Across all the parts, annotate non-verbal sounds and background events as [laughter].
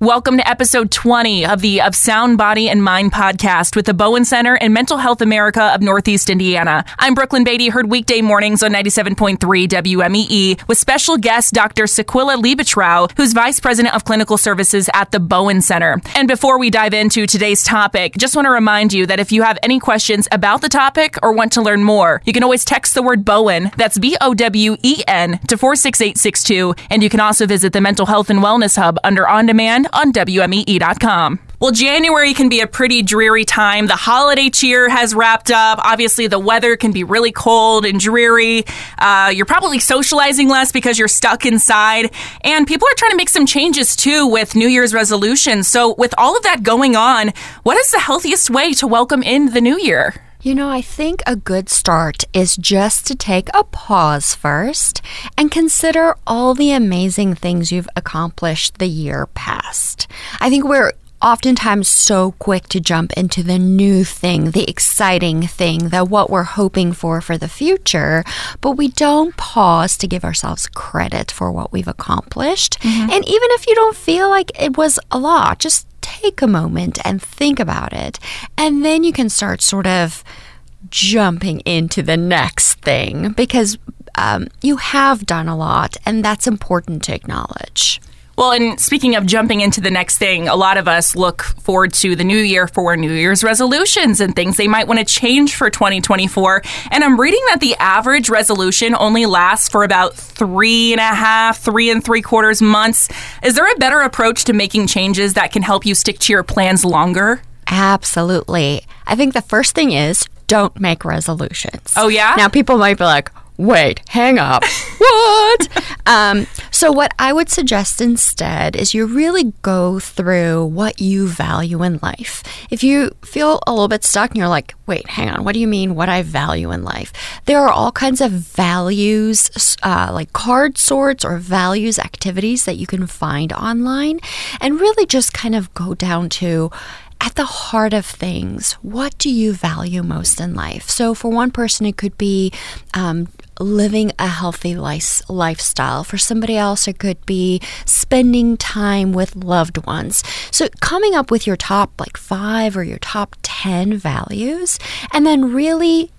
Welcome to episode 20 of the Of Sound Body and Mind podcast with the Bowen Center and Mental Health America of Northeast Indiana. I'm Brooklyn Beatty, heard weekday mornings on 97.3 WMEE with special guest Dr. Sequila Liebetrau, who's Vice President of Clinical Services at the Bowen Center. And before we dive into today's topic, just want to remind you that if you have any questions about the topic or want to learn more, you can always text the word Bowen, that's B O W E N, to 46862. And you can also visit the Mental Health and Wellness Hub under On Demand on WMEE.com. Well, January can be a pretty dreary time. The holiday cheer has wrapped up. Obviously, the weather can be really cold and dreary. Uh, you're probably socializing less because you're stuck inside. And people are trying to make some changes too with New Year's resolutions. So, with all of that going on, what is the healthiest way to welcome in the new year? You know, I think a good start is just to take a pause first and consider all the amazing things you've accomplished the year past. I think we're oftentimes so quick to jump into the new thing, the exciting thing, the what we're hoping for for the future, but we don't pause to give ourselves credit for what we've accomplished. Mm-hmm. And even if you don't feel like it was a lot, just take a moment and think about it. And then you can start sort of jumping into the next thing because um, you have done a lot, and that's important to acknowledge. Well, and speaking of jumping into the next thing, a lot of us look forward to the new year for New Year's resolutions and things they might want to change for 2024. And I'm reading that the average resolution only lasts for about three and a half, three and three quarters months. Is there a better approach to making changes that can help you stick to your plans longer? Absolutely. I think the first thing is don't make resolutions. Oh, yeah? Now, people might be like, wait, hang up. [laughs] what? Um, so, what I would suggest instead is you really go through what you value in life. If you feel a little bit stuck and you're like, wait, hang on, what do you mean what I value in life? There are all kinds of values, uh, like card sorts or values activities that you can find online, and really just kind of go down to at the heart of things, what do you value most in life? So, for one person, it could be um, living a healthy life, lifestyle. For somebody else, it could be spending time with loved ones. So, coming up with your top like five or your top 10 values, and then really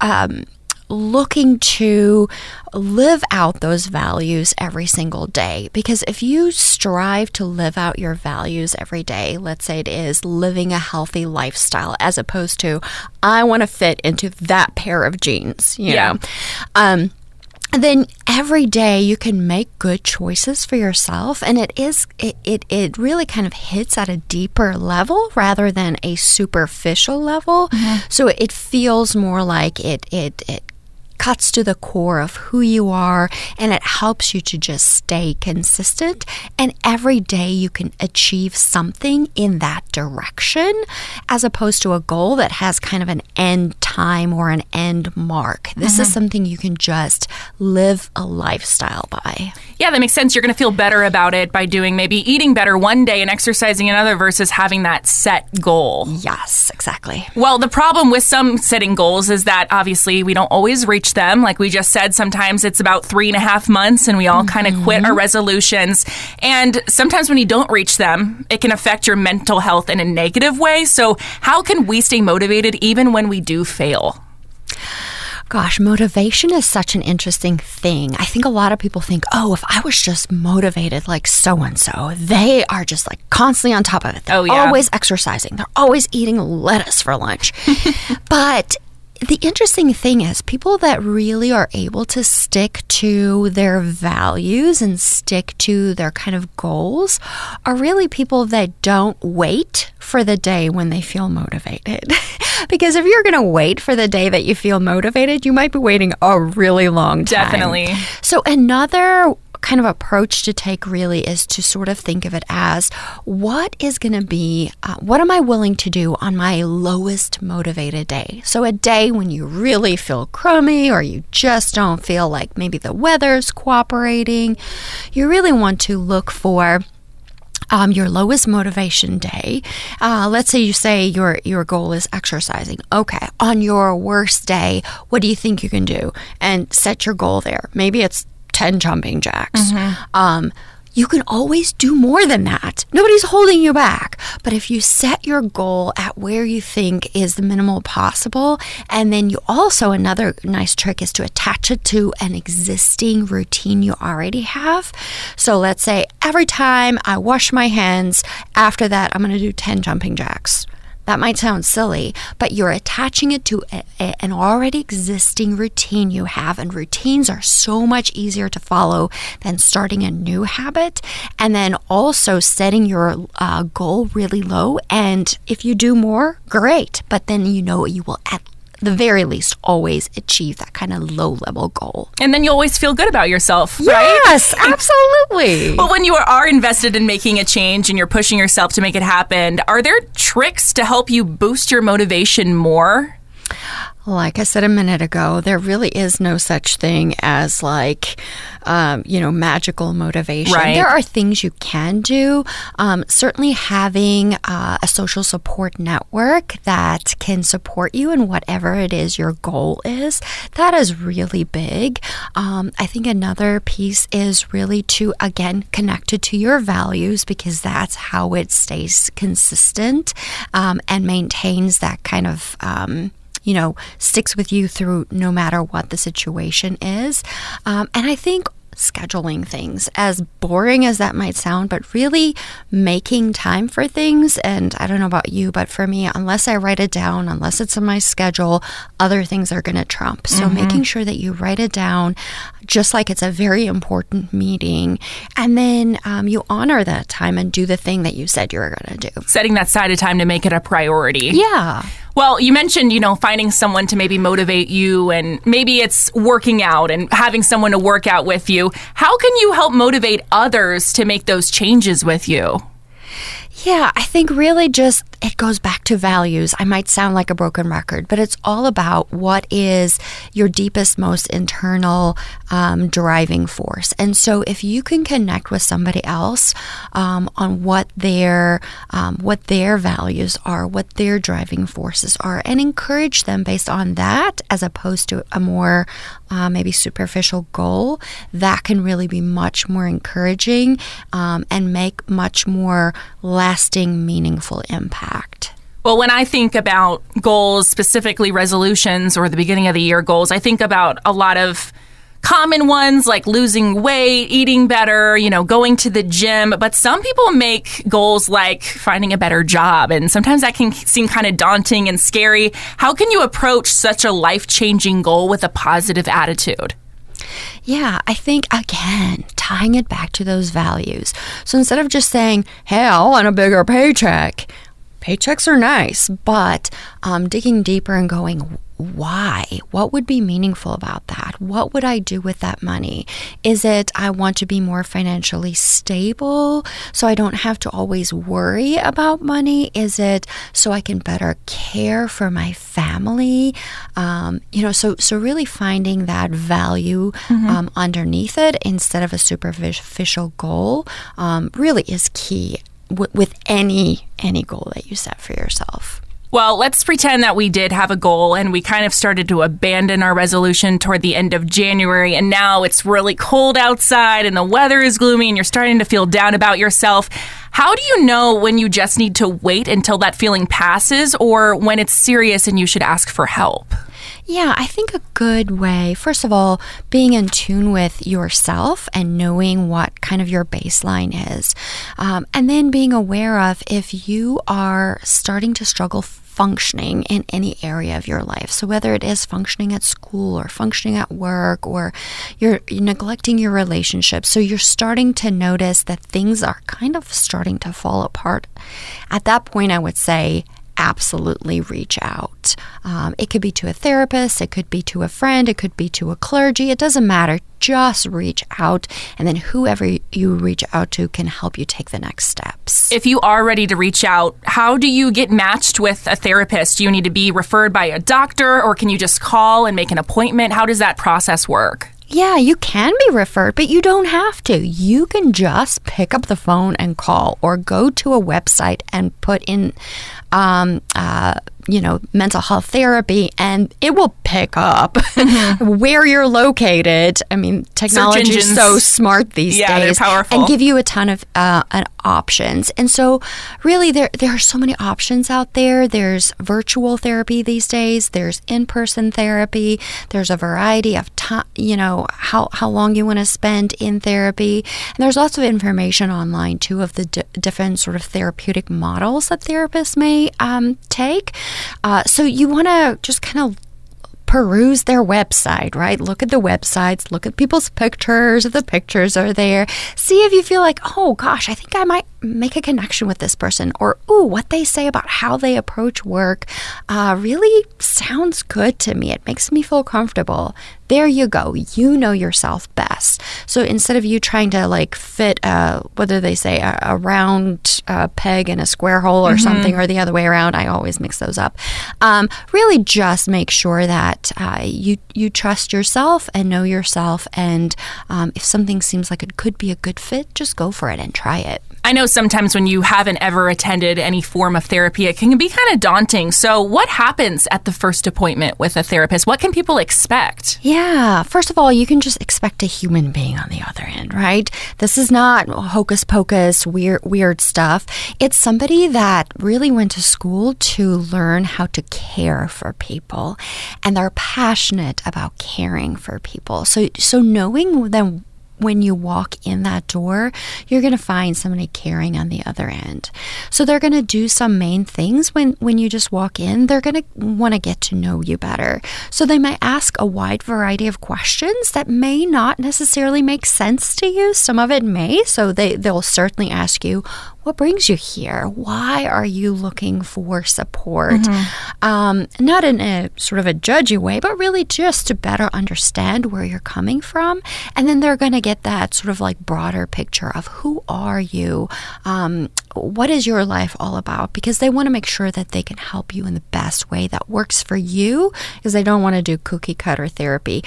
um, looking to live out those values every single day. Because if you strive to live out your values every day, let's say it is living a healthy lifestyle, as opposed to, I want to fit into that pair of jeans, you yeah. know. Um, then every day you can make good choices for yourself and it is it, it, it really kind of hits at a deeper level rather than a superficial level mm-hmm. so it feels more like it it it cuts to the core of who you are and it helps you to just stay consistent. And every day you can achieve something in that direction as opposed to a goal that has kind of an end time or an end mark. This mm-hmm. is something you can just live a lifestyle by. Yeah, that makes sense. You're going to feel better about it by doing maybe eating better one day and exercising another versus having that set goal. Yes, exactly. Well, the problem with some setting goals is that obviously we don't always reach reach them. Like we just said, sometimes it's about three and a half months and we all mm-hmm. kind of quit our resolutions. And sometimes when you don't reach them, it can affect your mental health in a negative way. So, how can we stay motivated even when we do fail? Gosh, motivation is such an interesting thing. I think a lot of people think, oh, if I was just motivated like so and so, they are just like constantly on top of it. They're oh, yeah. always exercising, they're always eating lettuce for lunch. [laughs] but the interesting thing is, people that really are able to stick to their values and stick to their kind of goals are really people that don't wait for the day when they feel motivated. [laughs] because if you're going to wait for the day that you feel motivated, you might be waiting a really long time. Definitely. So, another kind of approach to take really is to sort of think of it as what is going to be, uh, what am I willing to do on my lowest motivated day? So, a day when you really feel crummy or you just don't feel like maybe the weather's cooperating, you really want to look for. Um, your lowest motivation day. Uh, let's say you say your your goal is exercising. Okay, on your worst day, what do you think you can do? And set your goal there. Maybe it's 10 jumping jacks. Mm-hmm. Um, you can always do more than that. Nobody's holding you back. But if you set your goal at where you think is the minimal possible, and then you also, another nice trick is to attach it to an existing routine you already have. So let's say every time I wash my hands, after that, I'm going to do 10 jumping jacks. That might sound silly, but you're attaching it to a, a, an already existing routine you have, and routines are so much easier to follow than starting a new habit. And then also setting your uh, goal really low. And if you do more, great, but then you know you will at the very least always achieve that kind of low level goal. And then you always feel good about yourself, right? Yes, [laughs] absolutely. well, when you are invested in making a change and you're pushing yourself to make it happen, are there tricks to help you boost your motivation more? Like I said a minute ago, there really is no such thing as like, um, you know, magical motivation. Right. There are things you can do. Um, certainly, having uh, a social support network that can support you in whatever it is your goal is, that is really big. Um, I think another piece is really to, again, connect it to your values because that's how it stays consistent um, and maintains that kind of um, you know, sticks with you through no matter what the situation is. Um, and I think scheduling things, as boring as that might sound, but really making time for things. And I don't know about you, but for me, unless I write it down, unless it's in my schedule, other things are going to trump. So mm-hmm. making sure that you write it down, just like it's a very important meeting, and then um, you honor that time and do the thing that you said you were going to do. Setting that side of time to make it a priority. Yeah. Well, you mentioned, you know, finding someone to maybe motivate you and maybe it's working out and having someone to work out with you. How can you help motivate others to make those changes with you? Yeah, I think really just it goes back to values. I might sound like a broken record, but it's all about what is your deepest, most internal um, driving force. And so, if you can connect with somebody else um, on what their um, what their values are, what their driving forces are, and encourage them based on that, as opposed to a more uh, maybe superficial goal, that can really be much more encouraging um, and make much more lasting, meaningful impact impact? Well, when I think about goals, specifically resolutions or the beginning of the year goals, I think about a lot of common ones like losing weight, eating better, you know, going to the gym. But some people make goals like finding a better job. And sometimes that can seem kind of daunting and scary. How can you approach such a life changing goal with a positive attitude? Yeah, I think again, tying it back to those values. So instead of just saying, hey, I want a bigger paycheck, paychecks are nice, but um, digging deeper and going, why? What would be meaningful about that? What would I do with that money? Is it I want to be more financially stable so I don't have to always worry about money? Is it so I can better care for my family? Um, you know, so so really finding that value mm-hmm. um, underneath it instead of a superficial goal um, really is key w- with any any goal that you set for yourself. Well, let's pretend that we did have a goal and we kind of started to abandon our resolution toward the end of January, and now it's really cold outside and the weather is gloomy and you're starting to feel down about yourself. How do you know when you just need to wait until that feeling passes or when it's serious and you should ask for help? Yeah, I think a good way, first of all, being in tune with yourself and knowing what kind of your baseline is. Um, and then being aware of if you are starting to struggle functioning in any area of your life. So, whether it is functioning at school or functioning at work or you're, you're, neglecting your relationships, so you're starting to notice that things are kind of starting to fall apart. At that point, I would say, absolutely reach out. Um, it could be to a therapist, it could be to a friend, it could be to a clergy, it doesn't matter. Just reach out, and then whoever you reach out to can help you take the next steps. If you are ready to reach out, how do you get matched with a therapist? Do you need to be referred by a doctor, or can you just call and make an appointment? How does that process work? Yeah, you can be referred, but you don't have to. You can just pick up the phone and call or go to a website and put in um, uh, you know, mental health therapy, and it will pick up [laughs] where you're located. I mean, technology is so smart these Yeah, days, and give you a ton of uh, an options. And so, really, there there are so many options out there. There's virtual therapy these days. There's in person therapy. There's a variety of time. You know how how long you want to spend in therapy. And there's lots of information online too of the d- different sort of therapeutic models that therapists um, take. Uh, so you want to just kind of peruse their website, right? Look at the websites, look at people's pictures, if the pictures are there. See if you feel like, oh gosh, I think I might make a connection with this person, or ooh, what they say about how they approach work uh, really sounds good to me. It makes me feel comfortable. There you go. You know yourself best. So instead of you trying to like fit, uh, what do they say, a, a round uh, peg in a square hole or something, or the other way around, I always mix those up. Um, really, just make sure that uh, you you trust yourself and know yourself. And um, if something seems like it could be a good fit, just go for it and try it. I know sometimes when you haven't ever attended any form of therapy, it can be kind of daunting. So, what happens at the first appointment with a therapist? What can people expect? Yeah. First of all, you can just expect a human being on the other end, right? This is not hocus pocus, weird, weird stuff. It's somebody that really went to school to learn how to care for people, and they're passionate about caring for people. So, so knowing them when you walk in that door, you're going to find somebody caring on the other end. So they're going to do some main things when when you just walk in. They're going to want to get to know you better. So they might ask a wide variety of questions that may not necessarily make sense to you. Some of it may. So they they'll certainly ask you, what brings you here? Why are you looking for support? Um, not in a sort of a judgy way, but really just to better understand where you're coming from. And then they're going to get that sort of like broader picture of who are you? Um, what is your life all about? Because they want to make sure that they can help you in the best way that works for you, because they don't want to do cookie cutter therapy.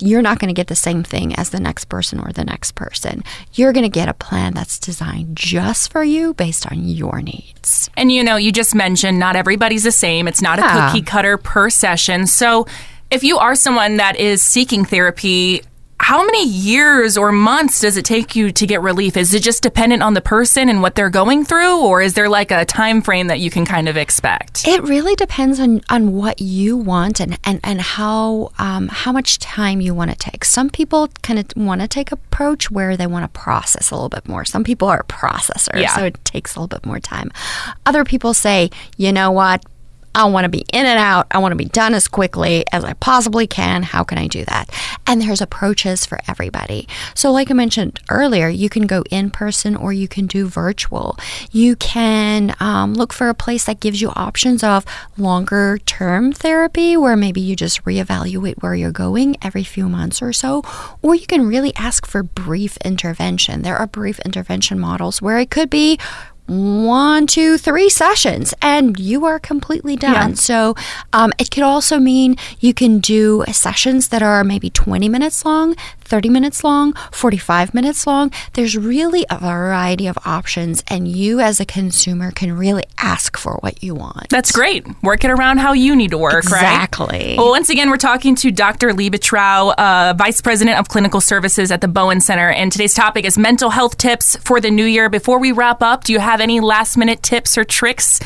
You're not going to get the same thing as the next person or the next person. You're going to get a plan that's designed just for you based on your needs. And you know, you just mentioned not everybody's the same. It's not Yeah. a cookie cutter per session. So, if you are someone that is seeking therapy, how many years or months does it take you to get relief? Is it just dependent on the person and what they're going through, or is there like a time frame that you can kind of expect? It really depends on, on what you want and, and, and how um, how much time you want to take. Some people kind of want to take approach where they want to process a little bit more. Some people are processors, Yeah. so it takes a little bit more time. Other people say, you know what? I want to be in and out. I want to be done as quickly as I possibly can. How can I do that? And there's approaches for everybody. So, like I mentioned earlier, you can go in person or you can do virtual. You can um, look for a place that gives you options of longer term therapy where maybe you just reevaluate where you're going every few months or so. Or you can really ask for brief intervention. There are brief intervention models where it could be one, two, three sessions, and you are completely done. Yeah. So um, it could also mean you can do sessions that are maybe 20 minutes long, 30 minutes long, 45 minutes long. There's really a variety of options, and you as a consumer can really ask for what you want. That's great. Work it around how you need to work, right? Exactly. Well, once again, we're talking to Dr. Liebetrau, uh, Vice President of Clinical Services at the Bowen Center. And today's topic is mental health tips for the new year. Before we wrap up, do you have any last minute tips or tricks?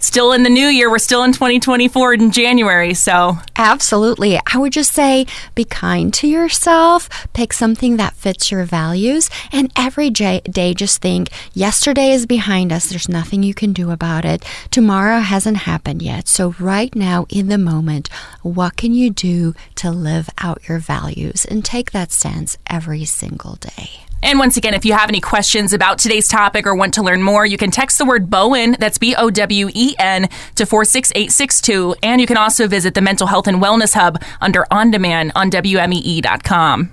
Still in the new year. We're still in 2024 in January. So, Absolutely. I would just say be kind to yourself, pick something that fits your values, and every day just think yesterday is behind us. There's nothing you can do about it. Tomorrow hasn't happened yet. So, right now, in the moment, what can you do to live out your values and take that stance every single day? And once again, if you have any questions about today's topic or want to learn more, you can text the word Bowen, that's B O W E N, to 46862. And you can also visit the Mental Health and Wellness Hub under On Demand on WMEE.com.